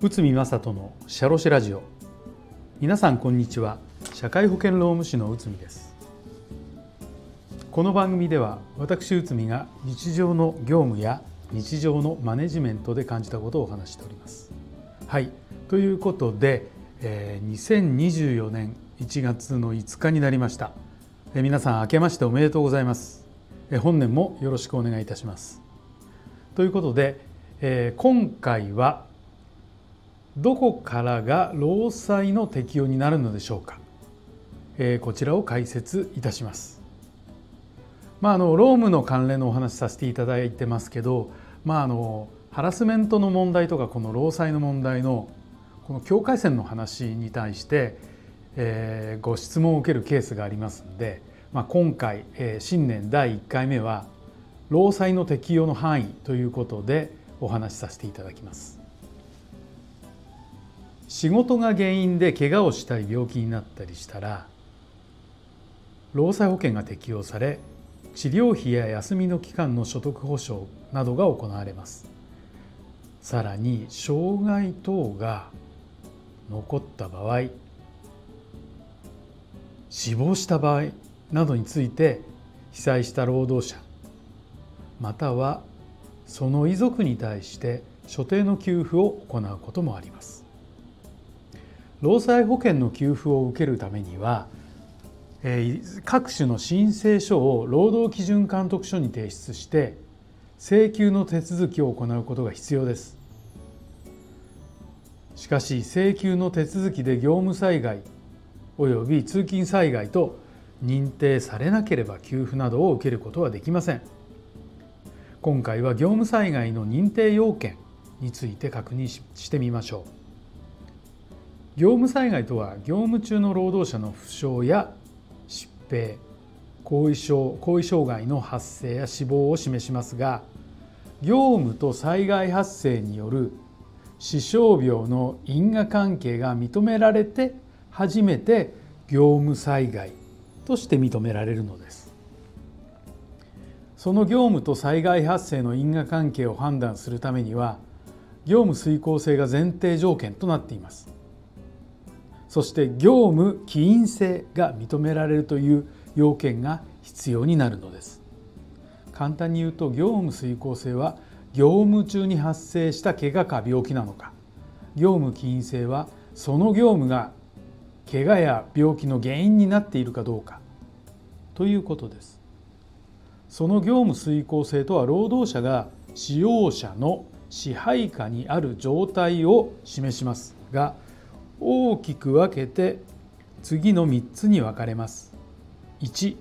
内海正人のシャロシラジオ。皆さんこんにちは。社会保険労務士の内海です。この番組では私内海が日常の業務や日常のマネジメントで感じたことをお話しております。はい。ということで、えー、2024年1月の5日になりました、えー、皆さん明けましておめでとうございます、本年もよろしくお願いいたしますということで、えー、今回はどこからが労災の適用になるのでしょうか、えー、こちらを解説いたします。まあ、あの労務の関連のお話させていただいてますけど、まあ、あのハラスメントの問題とかこの労災の問題のこの境界線の話に対して、えー、ご質問を受けるケースがありますので、まあ、今回、えー、新年第1回目は労災の適用の範囲ということでお話しさせていただきます。仕事が原因で怪我をしたり病気になったりしたら労災保険が適用され治療費や休みの期間の所得保障などが行われますさらに障害等が残った場合死亡した場合などについて被災した労働者またはその遺族に対して所定の給付を行うこともあります。労災保険の給付を受けるためには各種の申請書を労働基準監督署に提出して請求の手続きを行うことが必要です。しかし請求の手続きで業務災害及び通勤災害と認定されなければ給付などを受けることはできません。今回は業務災害の認定要件について確認してみましょう。業務災害とは業務中の労働者の負傷や疾病後遺症後遺障害の発生や死亡を示しますが業務と災害発生による死傷病の因果関係が認められて初めて業務災害として認められるのです。その業務と災害発生の因果関係を判断するためには業務遂行性が前提条件となっています。そして業務起因性が認められるという要件が必要になるのです。簡単に言うと業務遂行性は業務中に発生した怪我か病気なのか。業務起因性はその業務が怪我や病気の原因になっているかどうか。ということです。その業務遂行性とは労働者が使用者の支配下にある状態を示しますが大きく分けて次の3つに分かれます。1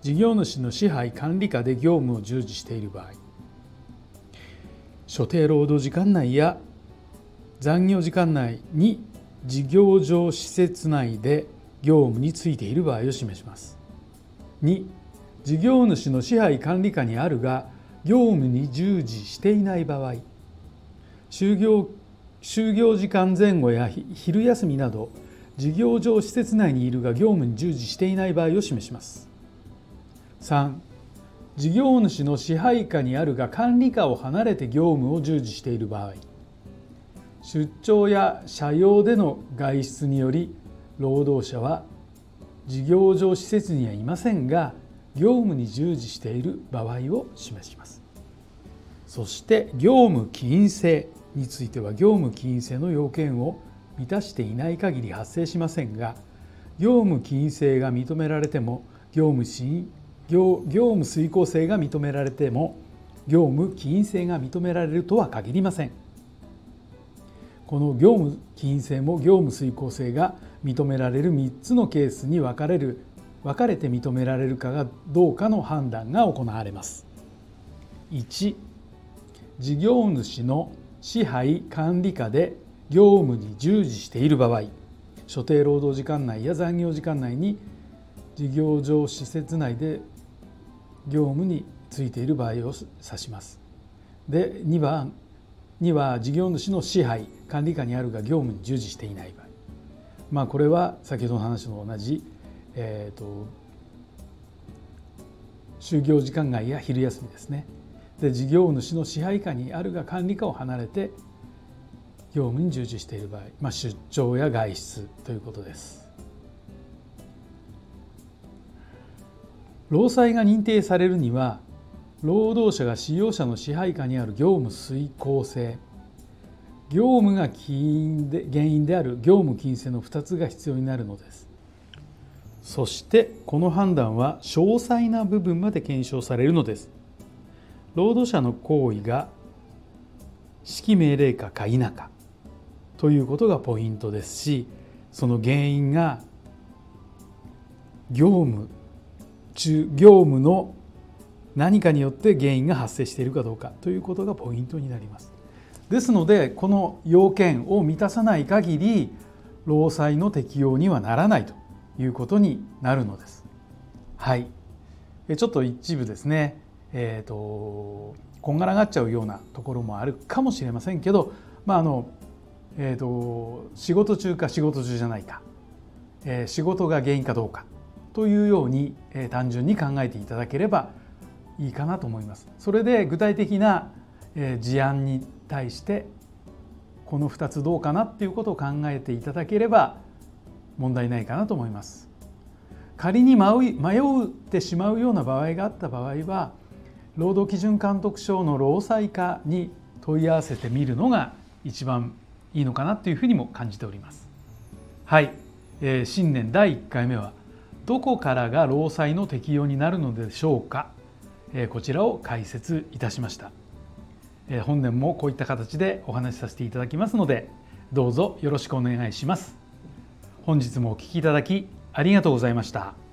事業主の支配管理下で業務を従事している場合。所定労働時間内や残業時間内に事業上施設内で業務についている場合を示します。2事業主の支配管理下にあるが業務に従事していない場合。就業就業時間前後や昼休みなど事業上施設内にいるが業務に従事していない場合を示します。3事業主の支配下にあるが管理下を離れて業務を従事している場合。出張や社用での外出により労働者は事業上施設にはいませんが業務に従事している場合を示します。そして業務起因性については業務起因性の要件を満たしていない限り発生しませんが業務起因性が認められても業務業業務遂行性が認められても業務起因性が認められるとは限りません。この業務起因性も業務遂行性が認められる3つのケースに分かれる分かれて認められるかがどうかの判断が行われます1事業主の支配管理下で業務に従事している場合所定労働時間内や残業時間内に事業上施設内で業務についている場合を指します。で2番には事業主の支配管理下にあるが業務に従事していない場合まあこれは先ほどの話の同じ、えーと、就業時間外や昼休みですねで事業主の支配下にあるが管理下を離れて業務に従事している場合、まあ、出張や外出ということです。労災が認定されるには労働者が使用者の支配下にある業務遂行性業務が起因で原因である業務禁制の2つが必要になるのです。そしてこの判断は詳細な部分まで検証されるのです。労働者の行為が指揮命令かか否か。ということがポイントですしその原因が業務中業務の何かによって原因が発生しているかどうかということがポイントになります。ですのでこの要件を満たさない限り労災の適用にはならないということになるのです。はい、ちょっと一部ですね、えーと、こんがらがっちゃうようなところもあるかもしれませんけど、まああのえーと、仕事中か仕事中じゃないか、えー、仕事が原因かどうかというように、えー、単純に考えていただければいいかなと思います。それで具体的な、事案に対してこの2つどうかなっていうことを考えていただければ問題ないかなと思います。仮に迷ってしまうような場合があった場合は労働基準監督署の労災課に問い合わせてみるのが一番いいのかなというふうにも感じております。はい、えー、新年第1回目はどこからが労災の適用になるのでしょうか、こちらを解説いたしました、えー、本年もこういった形でお話しさせていただきますのでどうぞよろしくお願いします本日もお聴きいただきありがとうございました。